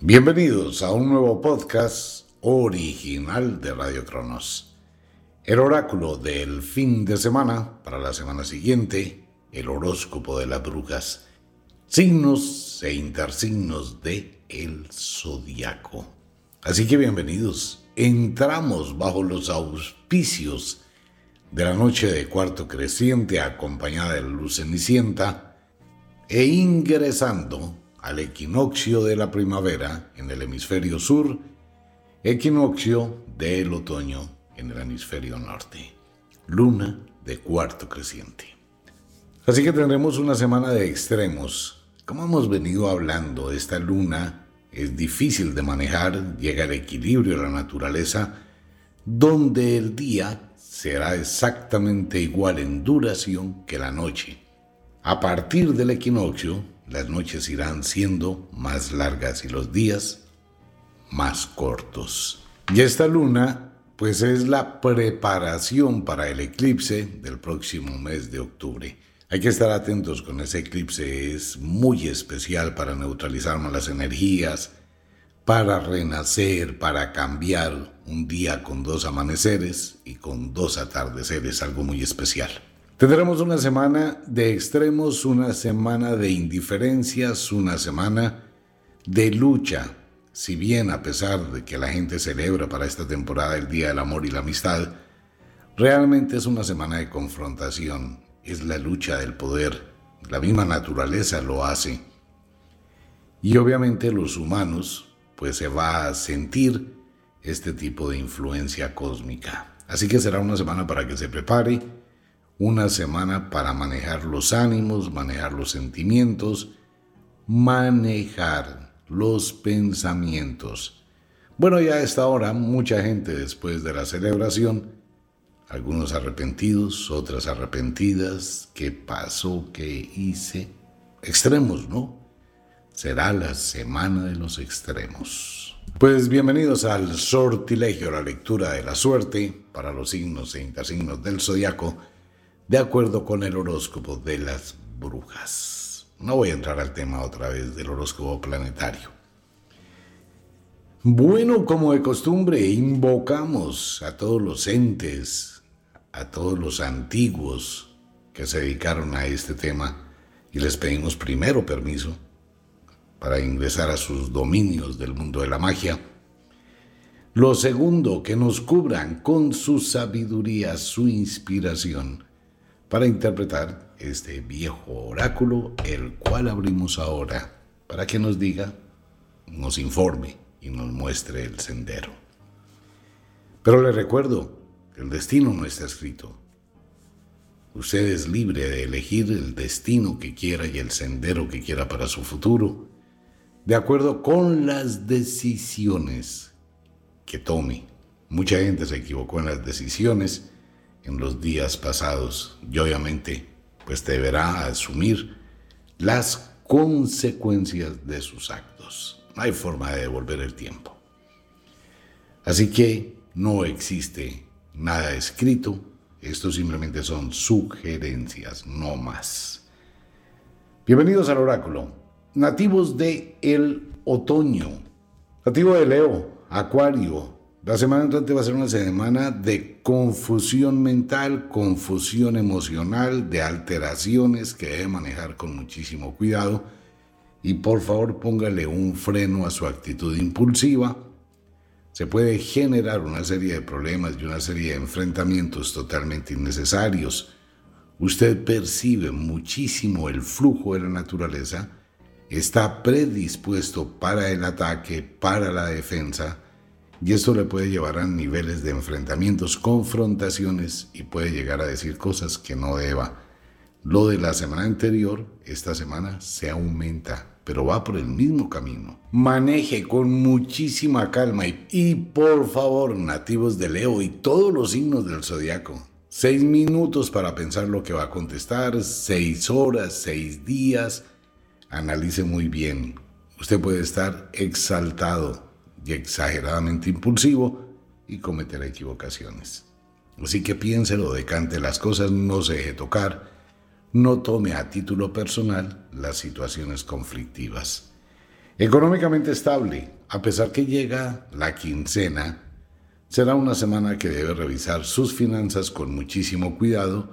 Bienvenidos a un nuevo podcast original de Radio Cronos. El oráculo del fin de semana para la semana siguiente, el horóscopo de las brujas, signos e intersignos de el zodiaco. Así que bienvenidos. Entramos bajo los auspicios de la noche de cuarto creciente acompañada de luz cenicienta e ingresando al equinoccio de la primavera en el hemisferio sur, equinoccio del otoño en el hemisferio norte, luna de cuarto creciente. Así que tendremos una semana de extremos. Como hemos venido hablando, esta luna es difícil de manejar, llega al equilibrio de la naturaleza, donde el día será exactamente igual en duración que la noche. A partir del equinoccio, las noches irán siendo más largas y los días más cortos. Y esta luna, pues es la preparación para el eclipse del próximo mes de octubre. Hay que estar atentos con ese eclipse, es muy especial para neutralizar malas energías, para renacer, para cambiar un día con dos amaneceres y con dos atardeceres, algo muy especial. Tendremos una semana de extremos, una semana de indiferencias, una semana de lucha. Si bien a pesar de que la gente celebra para esta temporada el Día del Amor y la Amistad, realmente es una semana de confrontación. Es la lucha del poder. La misma naturaleza lo hace. Y obviamente los humanos, pues se va a sentir este tipo de influencia cósmica. Así que será una semana para que se prepare una semana para manejar los ánimos, manejar los sentimientos, manejar los pensamientos. Bueno, ya a esta hora mucha gente después de la celebración, algunos arrepentidos, otras arrepentidas, ¿qué pasó? ¿Qué hice? Extremos, ¿no? Será la semana de los extremos. Pues bienvenidos al sortilegio, la lectura de la suerte para los signos e intersignos del zodiaco de acuerdo con el horóscopo de las brujas. No voy a entrar al tema otra vez del horóscopo planetario. Bueno, como de costumbre, invocamos a todos los entes, a todos los antiguos que se dedicaron a este tema y les pedimos primero permiso para ingresar a sus dominios del mundo de la magia. Lo segundo, que nos cubran con su sabiduría, su inspiración para interpretar este viejo oráculo, el cual abrimos ahora para que nos diga, nos informe y nos muestre el sendero. Pero le recuerdo, el destino no está escrito. Usted es libre de elegir el destino que quiera y el sendero que quiera para su futuro, de acuerdo con las decisiones que tome. Mucha gente se equivocó en las decisiones en los días pasados y obviamente pues deberá asumir las consecuencias de sus actos. No hay forma de devolver el tiempo. Así que no existe nada escrito, esto simplemente son sugerencias, no más. Bienvenidos al oráculo. Nativos de el otoño. Nativo de Leo, Acuario, la semana entrante va a ser una semana de confusión mental, confusión emocional, de alteraciones que debe manejar con muchísimo cuidado. Y por favor póngale un freno a su actitud impulsiva. Se puede generar una serie de problemas y una serie de enfrentamientos totalmente innecesarios. Usted percibe muchísimo el flujo de la naturaleza, está predispuesto para el ataque, para la defensa, y esto le puede llevar a niveles de enfrentamientos, confrontaciones y puede llegar a decir cosas que no deba. Lo de la semana anterior, esta semana se aumenta, pero va por el mismo camino. Maneje con muchísima calma y, y por favor, nativos de Leo y todos los signos del zodiaco. Seis minutos para pensar lo que va a contestar, seis horas, seis días. Analice muy bien. Usted puede estar exaltado, y exageradamente impulsivo y cometerá equivocaciones. Así que piénselo, decante las cosas, no se deje tocar, no tome a título personal las situaciones conflictivas. Económicamente estable, a pesar que llega la quincena, será una semana que debe revisar sus finanzas con muchísimo cuidado,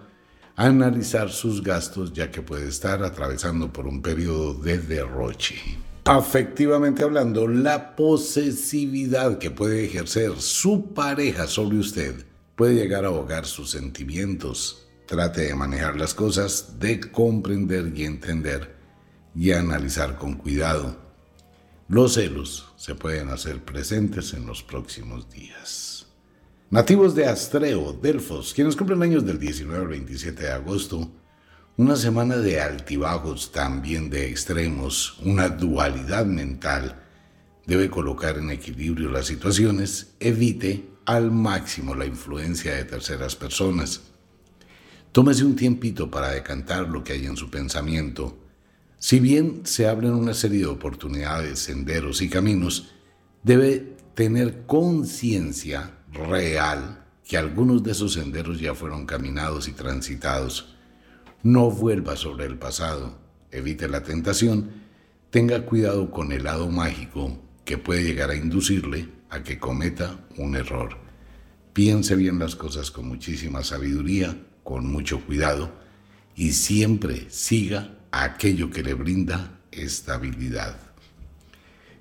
analizar sus gastos ya que puede estar atravesando por un periodo de derroche. Afectivamente hablando, la posesividad que puede ejercer su pareja sobre usted puede llegar a ahogar sus sentimientos. Trate de manejar las cosas, de comprender y entender y analizar con cuidado. Los celos se pueden hacer presentes en los próximos días. Nativos de Astreo, Delfos, quienes cumplen años del 19 al 27 de agosto, una semana de altibajos, también de extremos, una dualidad mental. Debe colocar en equilibrio las situaciones, evite al máximo la influencia de terceras personas. Tómese un tiempito para decantar lo que hay en su pensamiento. Si bien se abren una serie de oportunidades, senderos y caminos, debe tener conciencia real que algunos de esos senderos ya fueron caminados y transitados no vuelva sobre el pasado, evite la tentación, tenga cuidado con el lado mágico que puede llegar a inducirle a que cometa un error. Piense bien las cosas con muchísima sabiduría, con mucho cuidado y siempre siga aquello que le brinda estabilidad.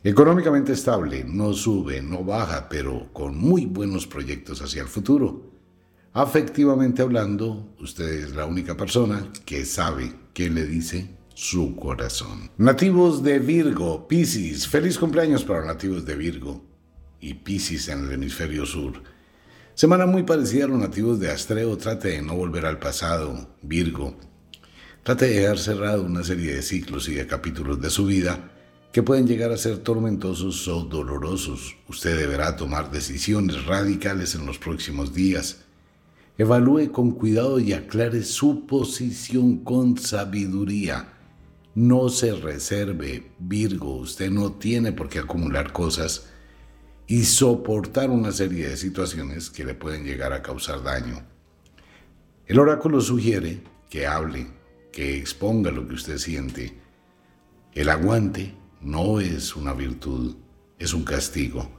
Económicamente estable, no sube, no baja, pero con muy buenos proyectos hacia el futuro. Afectivamente hablando, usted es la única persona que sabe qué le dice su corazón. Nativos de Virgo, Piscis, feliz cumpleaños para nativos de Virgo y Piscis en el hemisferio sur. Semana muy parecida a los nativos de Astreo, trate de no volver al pasado, Virgo. Trate de dejar cerrado una serie de ciclos y de capítulos de su vida que pueden llegar a ser tormentosos o dolorosos. Usted deberá tomar decisiones radicales en los próximos días Evalúe con cuidado y aclare su posición con sabiduría. No se reserve, Virgo, usted no tiene por qué acumular cosas y soportar una serie de situaciones que le pueden llegar a causar daño. El oráculo sugiere que hable, que exponga lo que usted siente. El aguante no es una virtud, es un castigo.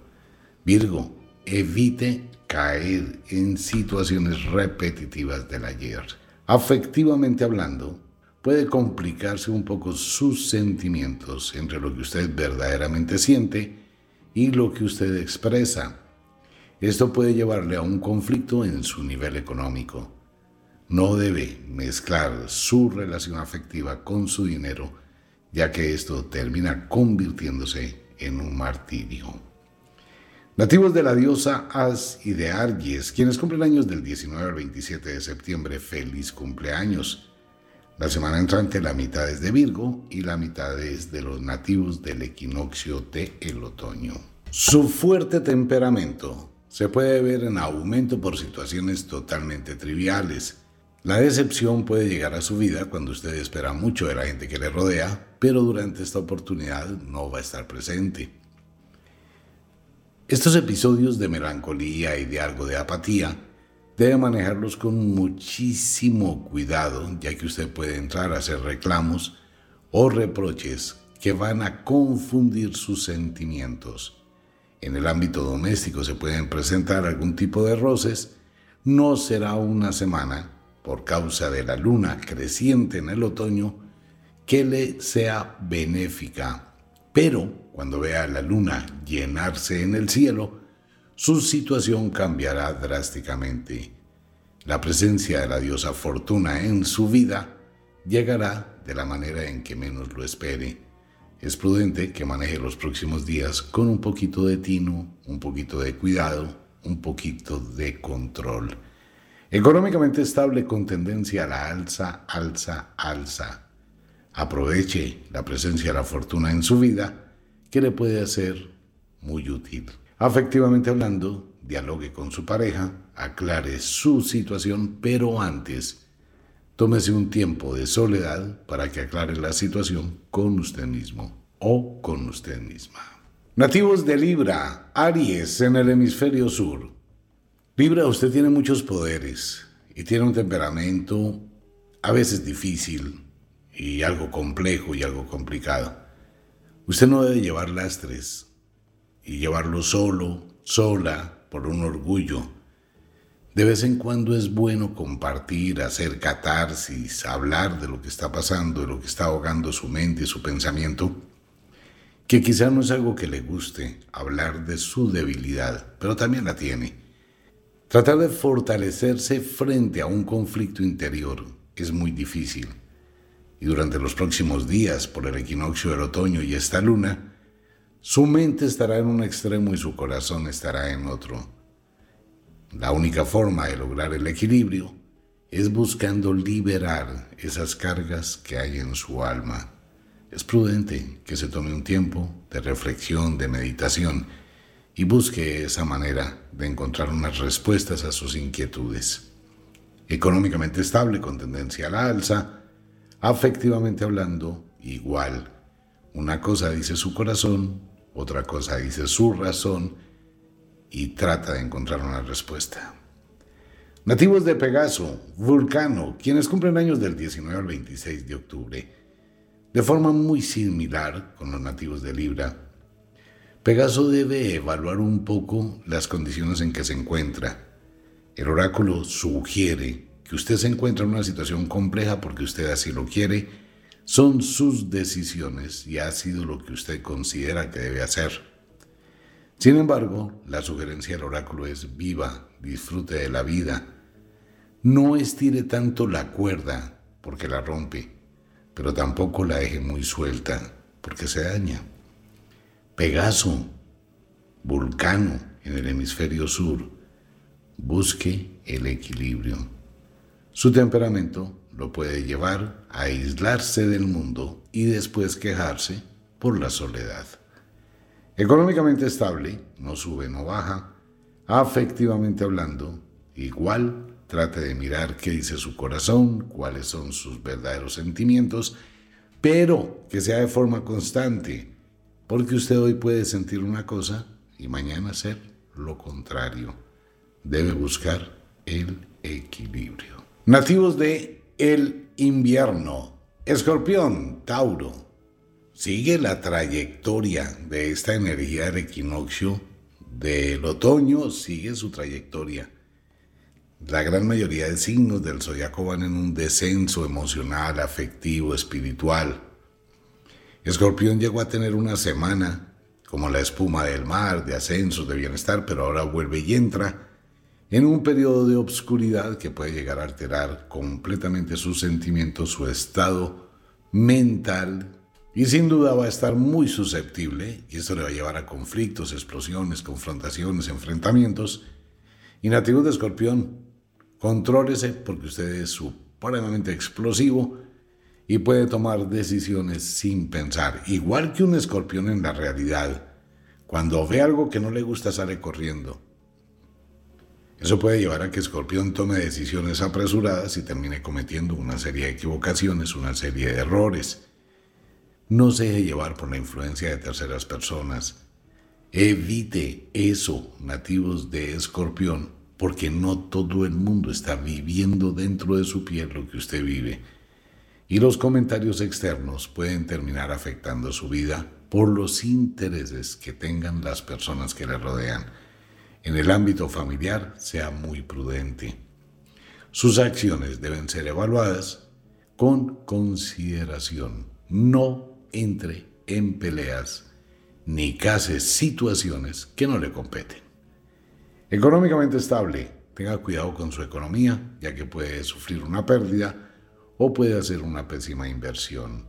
Virgo, evite caer en situaciones repetitivas del ayer. Afectivamente hablando, puede complicarse un poco sus sentimientos entre lo que usted verdaderamente siente y lo que usted expresa. Esto puede llevarle a un conflicto en su nivel económico. No debe mezclar su relación afectiva con su dinero, ya que esto termina convirtiéndose en un martirio. Nativos de la diosa As y de Argies, quienes cumplen años del 19 al 27 de septiembre, feliz cumpleaños. La semana entrante la mitad es de Virgo y la mitad es de los nativos del equinoccio de el otoño. Su fuerte temperamento se puede ver en aumento por situaciones totalmente triviales. La decepción puede llegar a su vida cuando usted espera mucho de la gente que le rodea, pero durante esta oportunidad no va a estar presente. Estos episodios de melancolía y de algo de apatía debe manejarlos con muchísimo cuidado, ya que usted puede entrar a hacer reclamos o reproches que van a confundir sus sentimientos. En el ámbito doméstico se pueden presentar algún tipo de roces. No será una semana, por causa de la luna creciente en el otoño, que le sea benéfica, pero cuando vea la luna llenarse en el cielo, su situación cambiará drásticamente. La presencia de la diosa Fortuna en su vida llegará de la manera en que menos lo espere. Es prudente que maneje los próximos días con un poquito de tino, un poquito de cuidado, un poquito de control. Económicamente estable con tendencia a la alza, alza, alza. Aproveche la presencia de la fortuna en su vida que le puede hacer muy útil. Afectivamente hablando, dialogue con su pareja, aclare su situación, pero antes, tómese un tiempo de soledad para que aclare la situación con usted mismo o con usted misma. Nativos de Libra, Aries en el hemisferio sur. Libra, usted tiene muchos poderes y tiene un temperamento a veces difícil y algo complejo y algo complicado. Usted no debe llevar lastres y llevarlo solo, sola, por un orgullo. De vez en cuando es bueno compartir, hacer catarsis, hablar de lo que está pasando, de lo que está ahogando su mente y su pensamiento, que quizá no es algo que le guste, hablar de su debilidad, pero también la tiene. Tratar de fortalecerse frente a un conflicto interior es muy difícil y durante los próximos días, por el equinoccio del otoño y esta luna, su mente estará en un extremo y su corazón estará en otro. La única forma de lograr el equilibrio es buscando liberar esas cargas que hay en su alma. Es prudente que se tome un tiempo de reflexión, de meditación y busque esa manera de encontrar unas respuestas a sus inquietudes. Económicamente estable, con tendencia a la alza, afectivamente hablando, igual. Una cosa dice su corazón, otra cosa dice su razón y trata de encontrar una respuesta. Nativos de Pegaso, Vulcano, quienes cumplen años del 19 al 26 de octubre, de forma muy similar con los nativos de Libra, Pegaso debe evaluar un poco las condiciones en que se encuentra. El oráculo sugiere que usted se encuentra en una situación compleja porque usted así lo quiere, son sus decisiones y ha sido lo que usted considera que debe hacer. Sin embargo, la sugerencia del oráculo es viva, disfrute de la vida. No estire tanto la cuerda porque la rompe, pero tampoco la deje muy suelta porque se daña. Pegaso, Vulcano en el hemisferio sur, busque el equilibrio. Su temperamento lo puede llevar a aislarse del mundo y después quejarse por la soledad. Económicamente estable, no sube, no baja. Afectivamente hablando, igual trate de mirar qué dice su corazón, cuáles son sus verdaderos sentimientos, pero que sea de forma constante, porque usted hoy puede sentir una cosa y mañana hacer lo contrario. Debe buscar el equilibrio. Nativos de el invierno. Escorpión, Tauro. Sigue la trayectoria de esta energía del equinoccio del otoño, sigue su trayectoria. La gran mayoría de signos del zodiaco van en un descenso emocional, afectivo, espiritual. Escorpión llegó a tener una semana como la espuma del mar, de ascensos, de bienestar, pero ahora vuelve y entra en un periodo de obscuridad que puede llegar a alterar completamente sus sentimientos, su estado mental y sin duda va a estar muy susceptible y esto le va a llevar a conflictos, explosiones, confrontaciones, enfrentamientos. Y de escorpión, contrólese porque usted es supremamente explosivo y puede tomar decisiones sin pensar. Igual que un escorpión en la realidad, cuando ve algo que no le gusta sale corriendo eso puede llevar a que Escorpión tome decisiones apresuradas y termine cometiendo una serie de equivocaciones, una serie de errores. No se deje llevar por la influencia de terceras personas. Evite eso, nativos de Escorpión, porque no todo el mundo está viviendo dentro de su piel lo que usted vive. Y los comentarios externos pueden terminar afectando su vida por los intereses que tengan las personas que le rodean en el ámbito familiar sea muy prudente. Sus acciones deben ser evaluadas con consideración. No entre en peleas ni case situaciones que no le competen. Económicamente estable, tenga cuidado con su economía, ya que puede sufrir una pérdida o puede hacer una pésima inversión.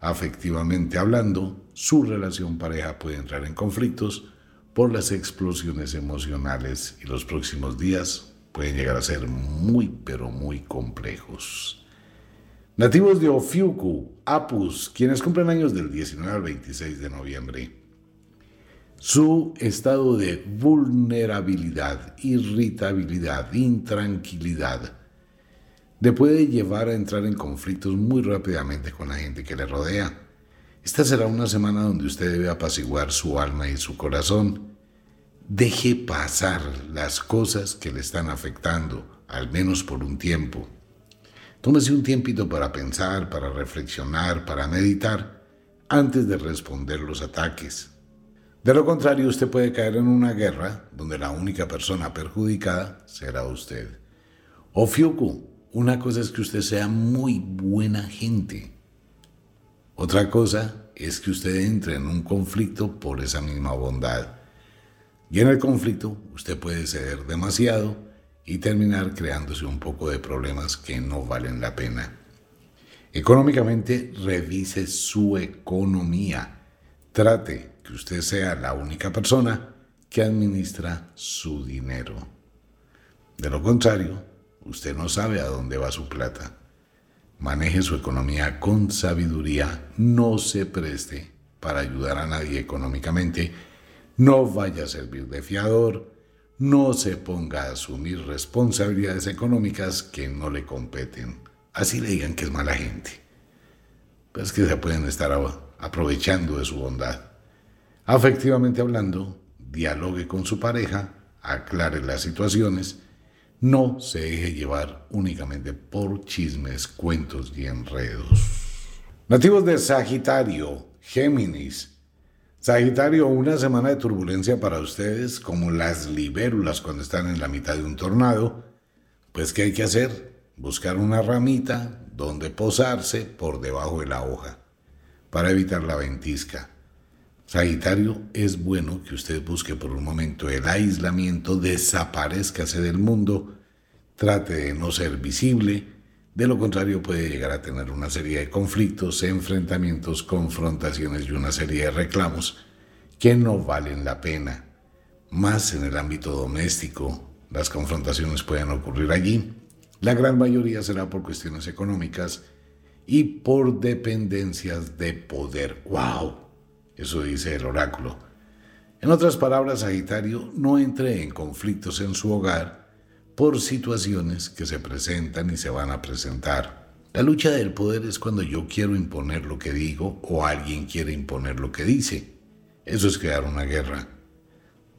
Afectivamente hablando, su relación pareja puede entrar en conflictos por las explosiones emocionales y los próximos días pueden llegar a ser muy pero muy complejos. Nativos de Ofiuku, Apus, quienes cumplen años del 19 al 26 de noviembre. Su estado de vulnerabilidad, irritabilidad, intranquilidad, le puede llevar a entrar en conflictos muy rápidamente con la gente que le rodea esta será una semana donde usted debe apaciguar su alma y su corazón. Deje pasar las cosas que le están afectando, al menos por un tiempo. Tómese un tiempito para pensar, para reflexionar, para meditar, antes de responder los ataques. De lo contrario, usted puede caer en una guerra donde la única persona perjudicada será usted. O Fiuku, una cosa es que usted sea muy buena gente. Otra cosa es que usted entre en un conflicto por esa misma bondad. Y en el conflicto usted puede ceder demasiado y terminar creándose un poco de problemas que no valen la pena. Económicamente, revise su economía. Trate que usted sea la única persona que administra su dinero. De lo contrario, usted no sabe a dónde va su plata. Maneje su economía con sabiduría, no se preste para ayudar a nadie económicamente, no vaya a servir de fiador, no se ponga a asumir responsabilidades económicas que no le competen. Así le digan que es mala gente. Pues que se pueden estar aprovechando de su bondad. Afectivamente hablando, dialogue con su pareja, aclare las situaciones, no se deje llevar únicamente por chismes, cuentos y enredos. Nativos de Sagitario, Géminis. Sagitario, una semana de turbulencia para ustedes, como las libérulas cuando están en la mitad de un tornado. Pues, ¿qué hay que hacer? Buscar una ramita donde posarse por debajo de la hoja, para evitar la ventisca. Sagitario, es bueno que usted busque por un momento el aislamiento, desaparezcase del mundo, trate de no ser visible, de lo contrario puede llegar a tener una serie de conflictos, enfrentamientos, confrontaciones y una serie de reclamos que no valen la pena. Más en el ámbito doméstico, las confrontaciones pueden ocurrir allí. La gran mayoría será por cuestiones económicas y por dependencias de poder. ¡Wow! Eso dice el oráculo. En otras palabras, Sagitario, no entre en conflictos en su hogar por situaciones que se presentan y se van a presentar. La lucha del poder es cuando yo quiero imponer lo que digo o alguien quiere imponer lo que dice. Eso es crear una guerra.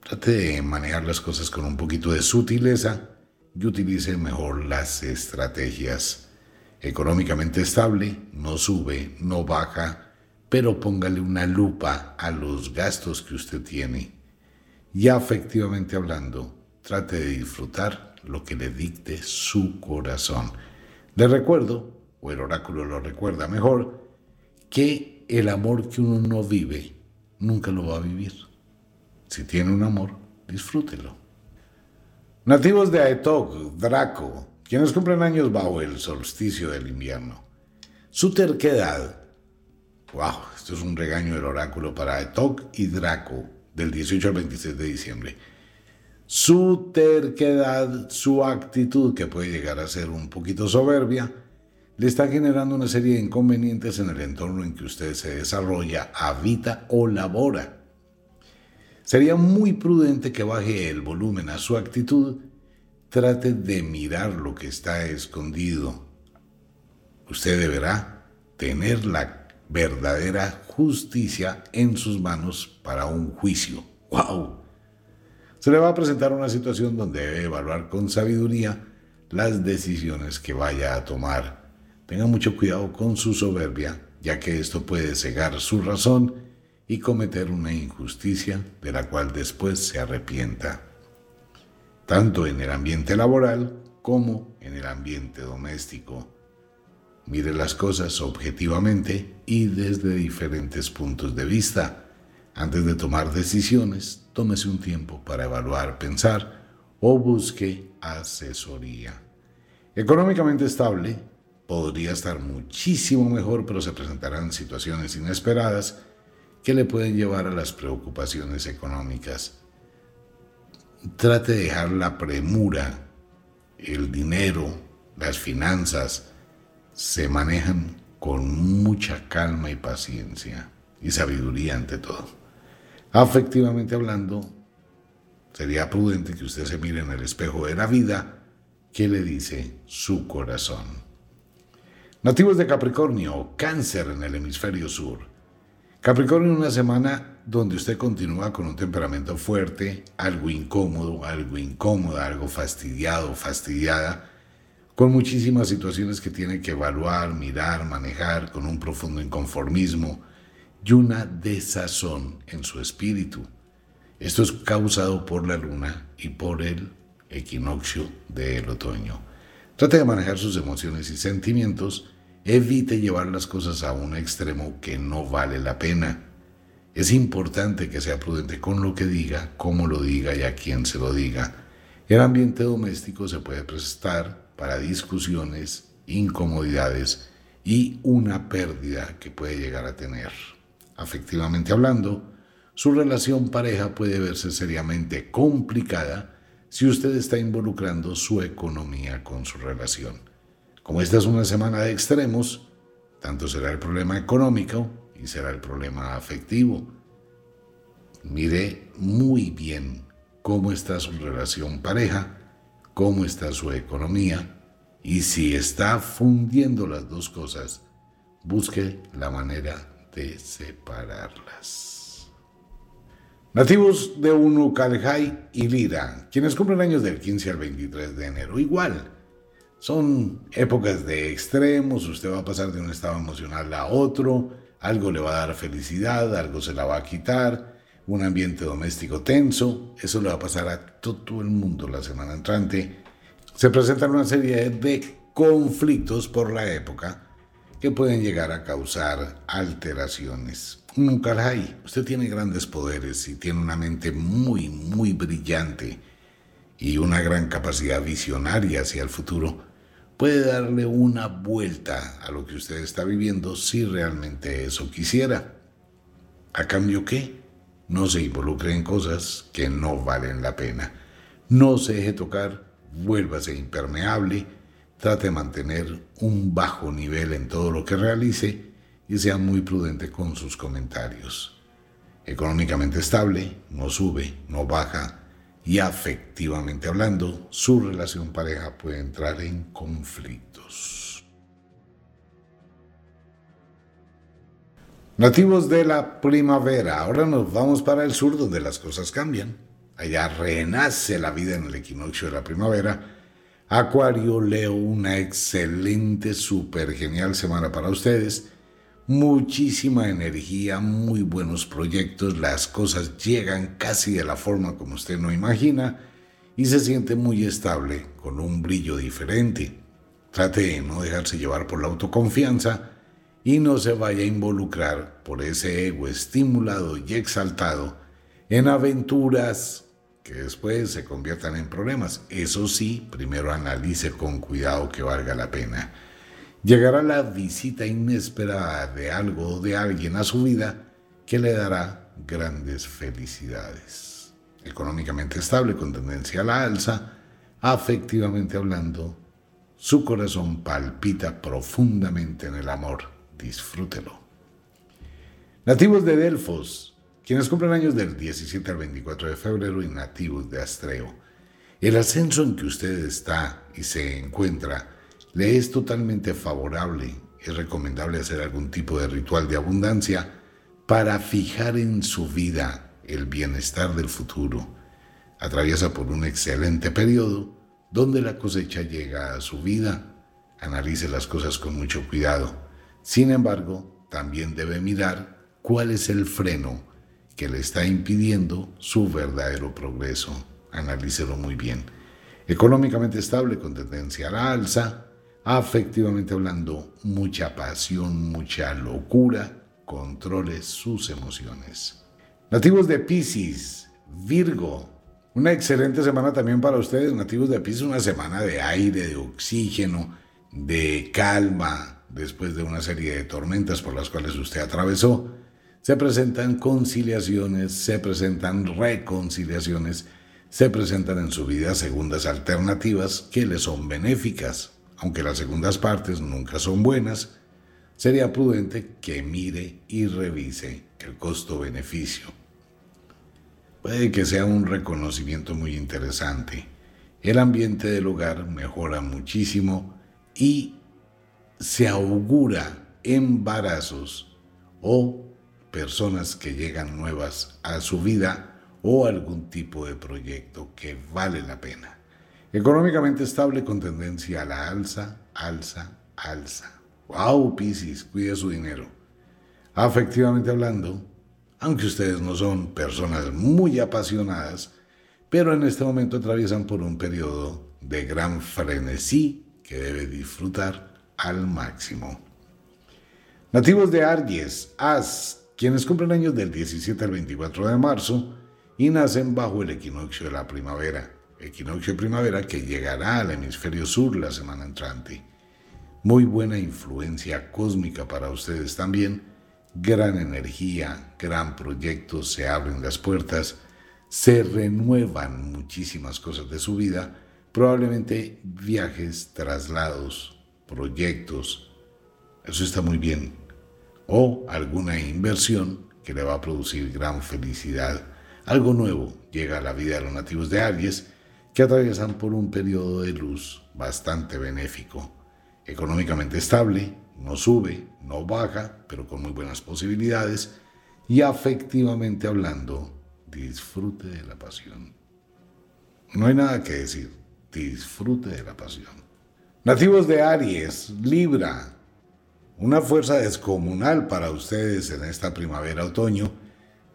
Trate de manejar las cosas con un poquito de sutileza y utilice mejor las estrategias. Económicamente estable, no sube, no baja, pero póngale una lupa a los gastos que usted tiene. Ya efectivamente hablando, trate de disfrutar lo que le dicte su corazón. Le recuerdo, o el oráculo lo recuerda mejor, que el amor que uno no vive, nunca lo va a vivir. Si tiene un amor, disfrútelo. Nativos de Aetok, Draco, quienes cumplen años bajo el solsticio del invierno. Su terquedad Wow, esto es un regaño del oráculo para Etok y Draco del 18 al 26 de diciembre. Su terquedad, su actitud, que puede llegar a ser un poquito soberbia, le está generando una serie de inconvenientes en el entorno en que usted se desarrolla, habita o labora. Sería muy prudente que baje el volumen a su actitud, trate de mirar lo que está escondido. Usted deberá tener la verdadera justicia en sus manos para un juicio. ¡Wow! Se le va a presentar una situación donde debe evaluar con sabiduría las decisiones que vaya a tomar. Tenga mucho cuidado con su soberbia, ya que esto puede cegar su razón y cometer una injusticia de la cual después se arrepienta, tanto en el ambiente laboral como en el ambiente doméstico. Mire las cosas objetivamente y desde diferentes puntos de vista. Antes de tomar decisiones, tómese un tiempo para evaluar, pensar o busque asesoría. Económicamente estable, podría estar muchísimo mejor, pero se presentarán situaciones inesperadas que le pueden llevar a las preocupaciones económicas. Trate de dejar la premura, el dinero, las finanzas, se manejan con mucha calma y paciencia y sabiduría ante todo. Afectivamente hablando, sería prudente que usted se mire en el espejo de la vida que le dice su corazón. Nativos de Capricornio, cáncer en el hemisferio sur. Capricornio una semana donde usted continúa con un temperamento fuerte, algo incómodo, algo incómoda, algo fastidiado, fastidiada, con muchísimas situaciones que tiene que evaluar, mirar, manejar, con un profundo inconformismo, y una desazón en su espíritu. Esto es causado por la luna y por el equinoccio del otoño. Trate de manejar sus emociones y sentimientos. Evite llevar las cosas a un extremo que no vale la pena. Es importante que sea prudente con lo que diga, cómo lo diga y a quién se lo diga. El ambiente doméstico se puede prestar para discusiones, incomodidades y una pérdida que puede llegar a tener. Afectivamente hablando, su relación pareja puede verse seriamente complicada si usted está involucrando su economía con su relación. Como esta es una semana de extremos, tanto será el problema económico y será el problema afectivo. Mire muy bien cómo está su relación pareja, cómo está su economía y si está fundiendo las dos cosas, busque la manera de separarlas. Nativos de Unucalhai y Lira, quienes cumplen años del 15 al 23 de enero, igual. Son épocas de extremos, usted va a pasar de un estado emocional a otro, algo le va a dar felicidad, algo se la va a quitar, un ambiente doméstico tenso, eso le va a pasar a todo el mundo la semana entrante. Se presentan una serie de conflictos por la época que pueden llegar a causar alteraciones. Nunca. Usted tiene grandes poderes y tiene una mente muy, muy brillante y una gran capacidad visionaria hacia el futuro. Puede darle una vuelta a lo que usted está viviendo si realmente eso quisiera. ¿A cambio qué? No se involucre en cosas que no valen la pena. No se deje tocar, vuélvase impermeable, trate de mantener un bajo nivel en todo lo que realice y sea muy prudente con sus comentarios. Económicamente estable, no sube, no baja y afectivamente hablando, su relación pareja puede entrar en conflictos. Nativos de la primavera, ahora nos vamos para el sur donde las cosas cambian. Allá renace la vida en el equinoccio de la primavera. Acuario, Leo, una excelente, súper genial semana para ustedes muchísima energía, muy buenos proyectos, las cosas llegan casi de la forma como usted no imagina y se siente muy estable, con un brillo diferente. Trate de no dejarse llevar por la autoconfianza y no se vaya a involucrar por ese ego estimulado y exaltado en aventuras que después se conviertan en problemas. Eso sí, primero analice con cuidado que valga la pena llegará la visita inesperada de algo o de alguien a su vida que le dará grandes felicidades. Económicamente estable, con tendencia a la alza, afectivamente hablando, su corazón palpita profundamente en el amor. Disfrútelo. Nativos de Delfos, quienes cumplen años del 17 al 24 de febrero y nativos de Astreo. El ascenso en que usted está y se encuentra le es totalmente favorable, es recomendable hacer algún tipo de ritual de abundancia para fijar en su vida el bienestar del futuro. Atraviesa por un excelente periodo donde la cosecha llega a su vida. Analice las cosas con mucho cuidado. Sin embargo, también debe mirar cuál es el freno que le está impidiendo su verdadero progreso. Analícelo muy bien. Económicamente estable con tendencia a la alza, afectivamente hablando, mucha pasión, mucha locura, controle sus emociones. Nativos de Pisces, Virgo, una excelente semana también para ustedes, nativos de Pisces, una semana de aire, de oxígeno, de calma, después de una serie de tormentas por las cuales usted atravesó. Se presentan conciliaciones, se presentan reconciliaciones, se presentan en su vida segundas alternativas que le son benéficas aunque las segundas partes nunca son buenas, sería prudente que mire y revise el costo-beneficio. Puede que sea un reconocimiento muy interesante. El ambiente del hogar mejora muchísimo y se augura embarazos o personas que llegan nuevas a su vida o algún tipo de proyecto que vale la pena. Económicamente estable con tendencia a la alza, alza, alza. ¡Wow, Piscis! Cuide su dinero. Afectivamente hablando, aunque ustedes no son personas muy apasionadas, pero en este momento atraviesan por un periodo de gran frenesí que debe disfrutar al máximo. Nativos de Aries, As, quienes cumplen años del 17 al 24 de marzo y nacen bajo el equinoccio de la primavera, equinoccio de primavera que llegará al hemisferio sur la semana entrante. Muy buena influencia cósmica para ustedes también, gran energía, gran proyecto, se abren las puertas, se renuevan muchísimas cosas de su vida, probablemente viajes, traslados, proyectos, eso está muy bien, o alguna inversión que le va a producir gran felicidad. Algo nuevo llega a la vida de los nativos de Aries que atraviesan por un periodo de luz bastante benéfico, económicamente estable, no sube, no baja, pero con muy buenas posibilidades, y afectivamente hablando, disfrute de la pasión. No hay nada que decir, disfrute de la pasión. Nativos de Aries, Libra, una fuerza descomunal para ustedes en esta primavera-otoño,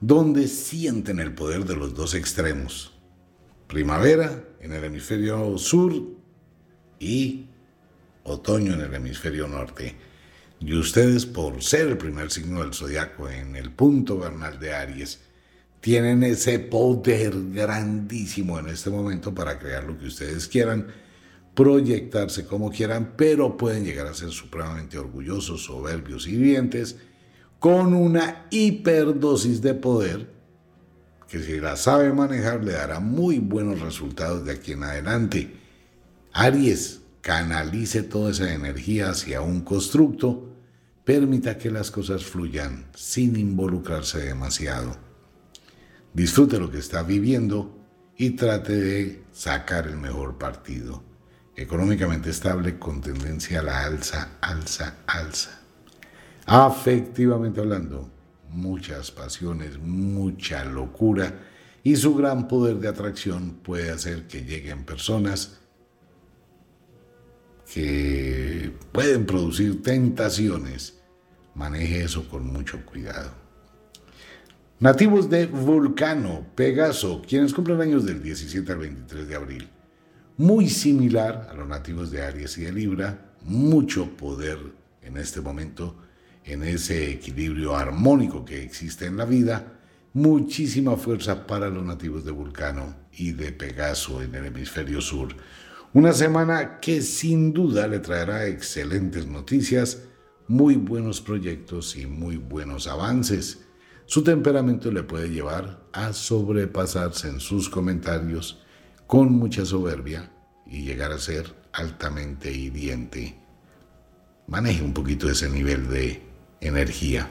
donde sienten el poder de los dos extremos. Primavera en el hemisferio sur y otoño en el hemisferio norte. Y ustedes, por ser el primer signo del zodiaco en el punto vernal de Aries, tienen ese poder grandísimo en este momento para crear lo que ustedes quieran, proyectarse como quieran, pero pueden llegar a ser supremamente orgullosos, soberbios y vivientes, con una hiperdosis de poder que si la sabe manejar le dará muy buenos resultados de aquí en adelante. Aries, canalice toda esa energía hacia un constructo Permita que las cosas fluyan sin involucrarse demasiado. Disfrute lo que está viviendo y trate de sacar el mejor partido. Económicamente estable con tendencia a la alza, alza, alza. Afectivamente hablando, muchas pasiones, mucha locura y su gran poder de atracción puede hacer que lleguen personas que pueden producir tentaciones Maneje eso con mucho cuidado. Nativos de Vulcano, Pegaso, quienes cumplen años del 17 al 23 de abril. Muy similar a los nativos de Aries y de Libra, mucho poder en este momento, en ese equilibrio armónico que existe en la vida, muchísima fuerza para los nativos de Vulcano y de Pegaso en el hemisferio sur. Una semana que sin duda le traerá excelentes noticias muy buenos proyectos y muy buenos avances. Su temperamento le puede llevar a sobrepasarse en sus comentarios con mucha soberbia y llegar a ser altamente hiriente. Maneje un poquito ese nivel de energía.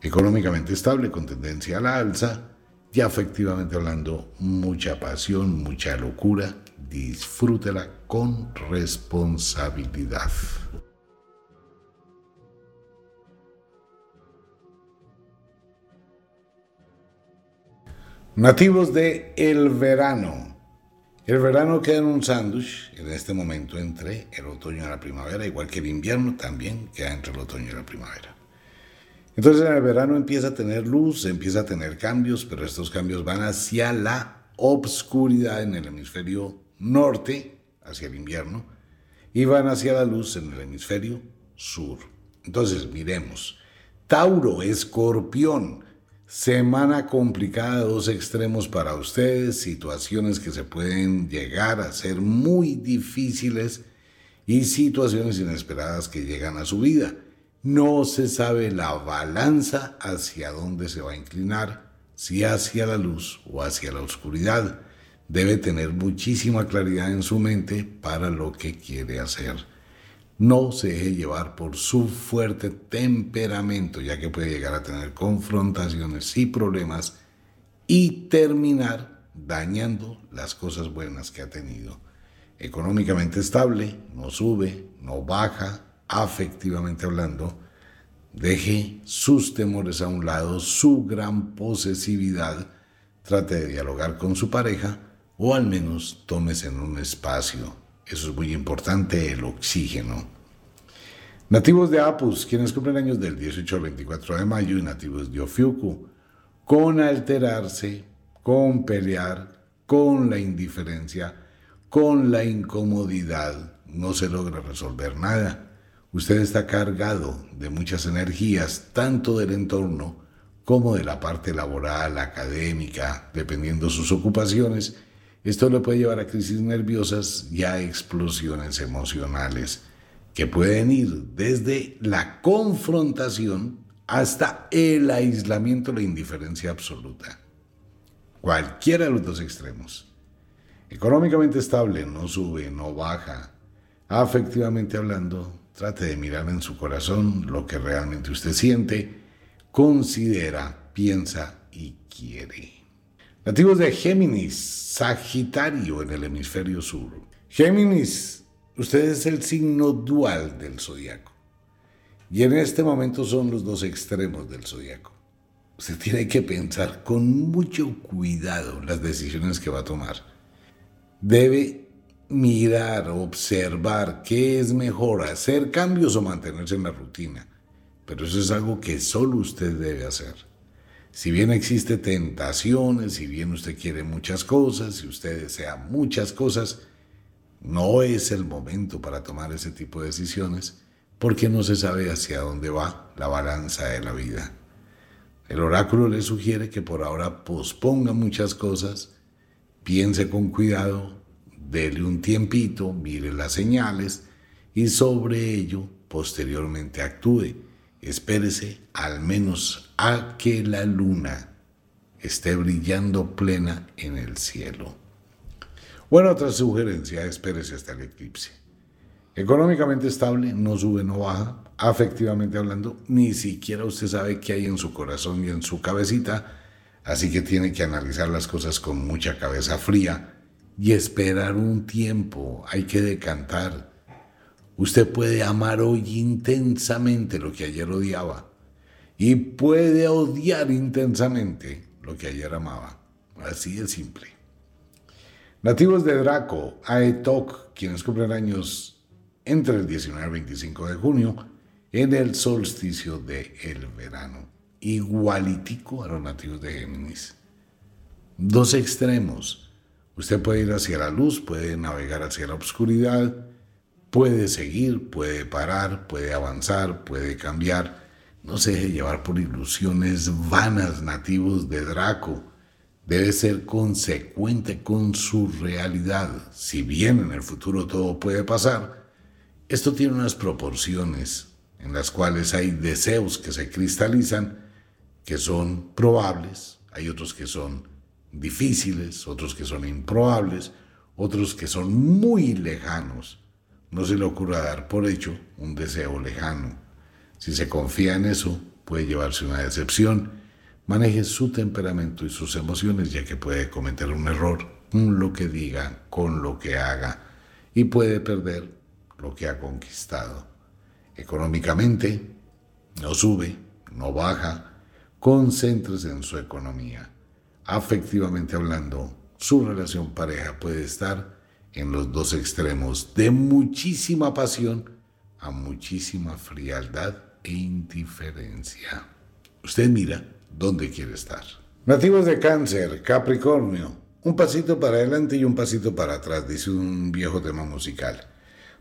Económicamente estable con tendencia a la alza y afectivamente hablando, mucha pasión, mucha locura. Disfrútela con responsabilidad. Nativos de el verano. El verano queda en un sándwich en este momento entre el otoño y la primavera, igual que el invierno también queda entre el otoño y la primavera. Entonces en el verano empieza a tener luz, empieza a tener cambios, pero estos cambios van hacia la obscuridad en el hemisferio norte, hacia el invierno, y van hacia la luz en el hemisferio sur. Entonces miremos, Tauro, escorpión, Semana complicada, dos extremos para ustedes, situaciones que se pueden llegar a ser muy difíciles y situaciones inesperadas que llegan a su vida. No se sabe la balanza hacia dónde se va a inclinar, si hacia la luz o hacia la oscuridad. Debe tener muchísima claridad en su mente para lo que quiere hacer. No se deje llevar por su fuerte temperamento, ya que puede llegar a tener confrontaciones y problemas y terminar dañando las cosas buenas que ha tenido. Económicamente estable, no sube, no baja, afectivamente hablando, deje sus temores a un lado, su gran posesividad, trate de dialogar con su pareja o al menos tómese en un espacio eso es muy importante, el oxígeno. Nativos de Apus, quienes cumplen años del 18 al 24 de mayo, y nativos de Ofiuku, con alterarse, con pelear, con la indiferencia, con la incomodidad, no se logra resolver nada. Usted está cargado de muchas energías, tanto del entorno como de la parte laboral, académica, dependiendo sus ocupaciones. Esto le puede llevar a crisis nerviosas y a explosiones emocionales que pueden ir desde la confrontación hasta el aislamiento, la indiferencia absoluta. Cualquiera de los dos extremos. Económicamente estable, no sube, no baja. Afectivamente hablando, trate de mirar en su corazón lo que realmente usted siente, considera, piensa y quiere. Nativos de Géminis, Sagitario en el hemisferio sur. Géminis Usted es el signo dual del zodiaco. Y en este momento son los dos extremos del zodiaco. Usted tiene que pensar con mucho cuidado las decisiones que va a tomar. Debe mirar, observar qué es mejor, hacer cambios o mantenerse en la rutina. Pero eso es algo que solo usted debe hacer. Si bien existe tentaciones, si bien usted quiere muchas cosas, si usted desea muchas cosas, no es el momento para tomar ese tipo de decisiones porque no se sabe hacia dónde va la balanza de la vida. El oráculo le sugiere que por ahora posponga muchas cosas, piense con cuidado, dele un tiempito, mire las señales y sobre ello posteriormente actúe. Espérese al menos a que la luna esté brillando plena en el cielo. Bueno, otra sugerencia, espérese hasta el eclipse. Económicamente estable, no sube, no baja. Afectivamente hablando, ni siquiera usted sabe qué hay en su corazón y en su cabecita. Así que tiene que analizar las cosas con mucha cabeza fría y esperar un tiempo. Hay que decantar. Usted puede amar hoy intensamente lo que ayer odiaba y puede odiar intensamente lo que ayer amaba. Así de simple. Nativos de Draco, Aetok, quienes cumplen años entre el 19 y el 25 de junio, en el solsticio del el verano. Igualitico a los nativos de Géminis. Dos extremos. Usted puede ir hacia la luz, puede navegar hacia la oscuridad, puede seguir, puede parar, puede avanzar, puede cambiar. No se deje llevar por ilusiones vanas nativos de Draco debe ser consecuente con su realidad. Si bien en el futuro todo puede pasar, esto tiene unas proporciones en las cuales hay deseos que se cristalizan que son probables, hay otros que son difíciles, otros que son improbables, otros que son muy lejanos. No se le ocurra dar por hecho un deseo lejano. Si se confía en eso, puede llevarse una decepción Maneje su temperamento y sus emociones ya que puede cometer un error con lo que diga, con lo que haga y puede perder lo que ha conquistado. Económicamente, no sube, no baja, concéntrese en su economía. Afectivamente hablando, su relación pareja puede estar en los dos extremos de muchísima pasión a muchísima frialdad e indiferencia. Usted mira dónde quiere estar. Nativos de cáncer, Capricornio, un pasito para adelante y un pasito para atrás, dice un viejo tema musical.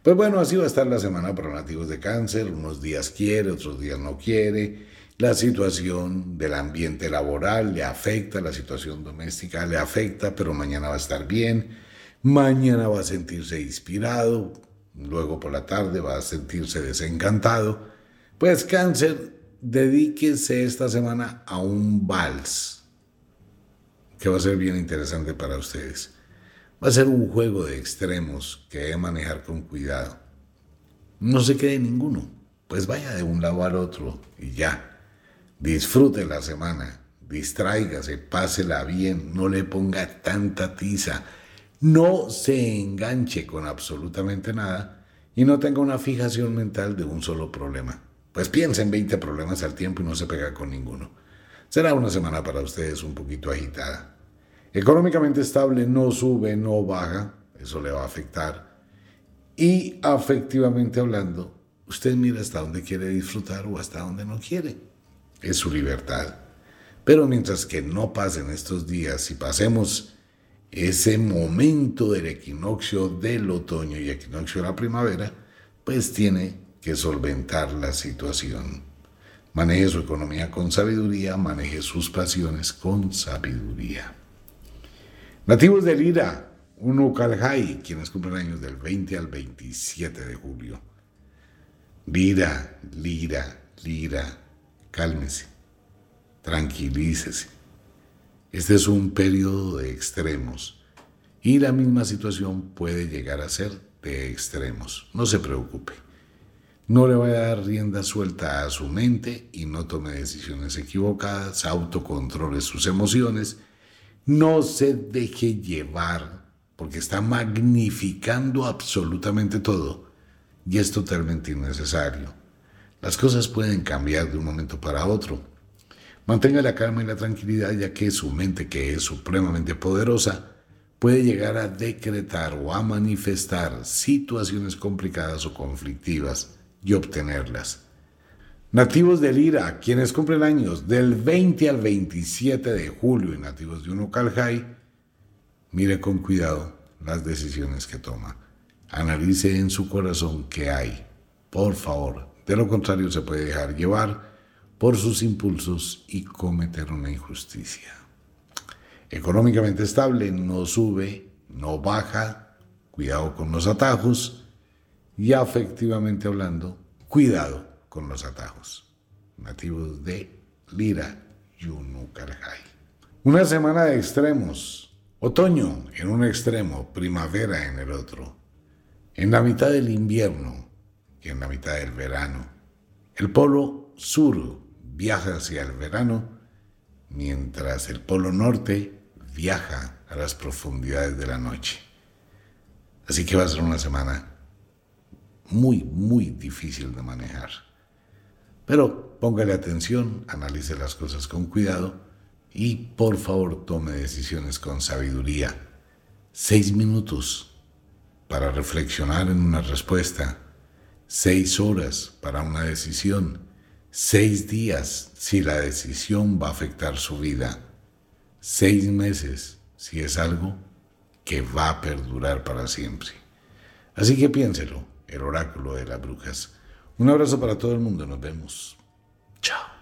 Pues bueno, así va a estar la semana para nativos de cáncer, unos días quiere, otros días no quiere. La situación del ambiente laboral le afecta, la situación doméstica le afecta, pero mañana va a estar bien, mañana va a sentirse inspirado, luego por la tarde va a sentirse desencantado. Pues cáncer dedíquese esta semana a un vals, que va a ser bien interesante para ustedes. Va a ser un juego de extremos que debe manejar con cuidado. No se quede ninguno, pues vaya de un lado al otro y ya. Disfrute la semana, distráigase, pásela bien, no le ponga tanta tiza, no se enganche con absolutamente nada y no tenga una fijación mental de un solo problema. Pues piensa en 20 problemas al tiempo y no se pega con ninguno. Será una semana para ustedes un poquito agitada. Económicamente estable, no sube, no baja, eso le va a afectar. Y afectivamente hablando, Usted mira hasta dónde quiere disfrutar o hasta dónde no quiere. Es su libertad. Pero mientras que no pasen estos días y pasemos ese momento del equinoccio del otoño y equinoccio de la primavera, pues tiene que solventar la situación. Maneje su economía con sabiduría, maneje sus pasiones con sabiduría. Nativos de Lira, uno Caljay, quienes cumplen años del 20 al 27 de julio. Lira, Lira, Lira, cálmese, tranquilícese. Este es un periodo de extremos y la misma situación puede llegar a ser de extremos. No se preocupe. No le vaya a dar rienda suelta a su mente y no tome decisiones equivocadas, autocontrole sus emociones no se deje llevar porque está magnificando absolutamente todo y es totalmente innecesario. Las cosas pueden cambiar de un momento para otro. Mantenga la calma y la tranquilidad ya que su mente, que es supremamente poderosa, puede llegar a decretar o a manifestar situaciones complicadas o conflictivas y obtenerlas. Nativos de Lira, quienes cumplen años del 20 al 27 de julio y nativos de mire con cuidado las decisiones que toma. Analice en su corazón qué hay, por favor. De lo contrario se puede dejar llevar por sus impulsos y cometer una injusticia. Económicamente estable, no sube, no baja, cuidado con los atajos y afectivamente hablando, cuidado con los atajos, nativos de Lira, Yunucarjay. Una semana de extremos, otoño en un extremo, primavera en el otro, en la mitad del invierno y en la mitad del verano. El polo sur viaja hacia el verano, mientras el polo norte viaja a las profundidades de la noche. Así que va a ser una semana muy, muy difícil de manejar. Pero póngale atención, analice las cosas con cuidado y por favor tome decisiones con sabiduría. Seis minutos para reflexionar en una respuesta. Seis horas para una decisión. Seis días si la decisión va a afectar su vida. Seis meses si es algo que va a perdurar para siempre. Así que piénselo, el oráculo de las brujas. Un abrazo para todo el mundo. Nos vemos. Chao.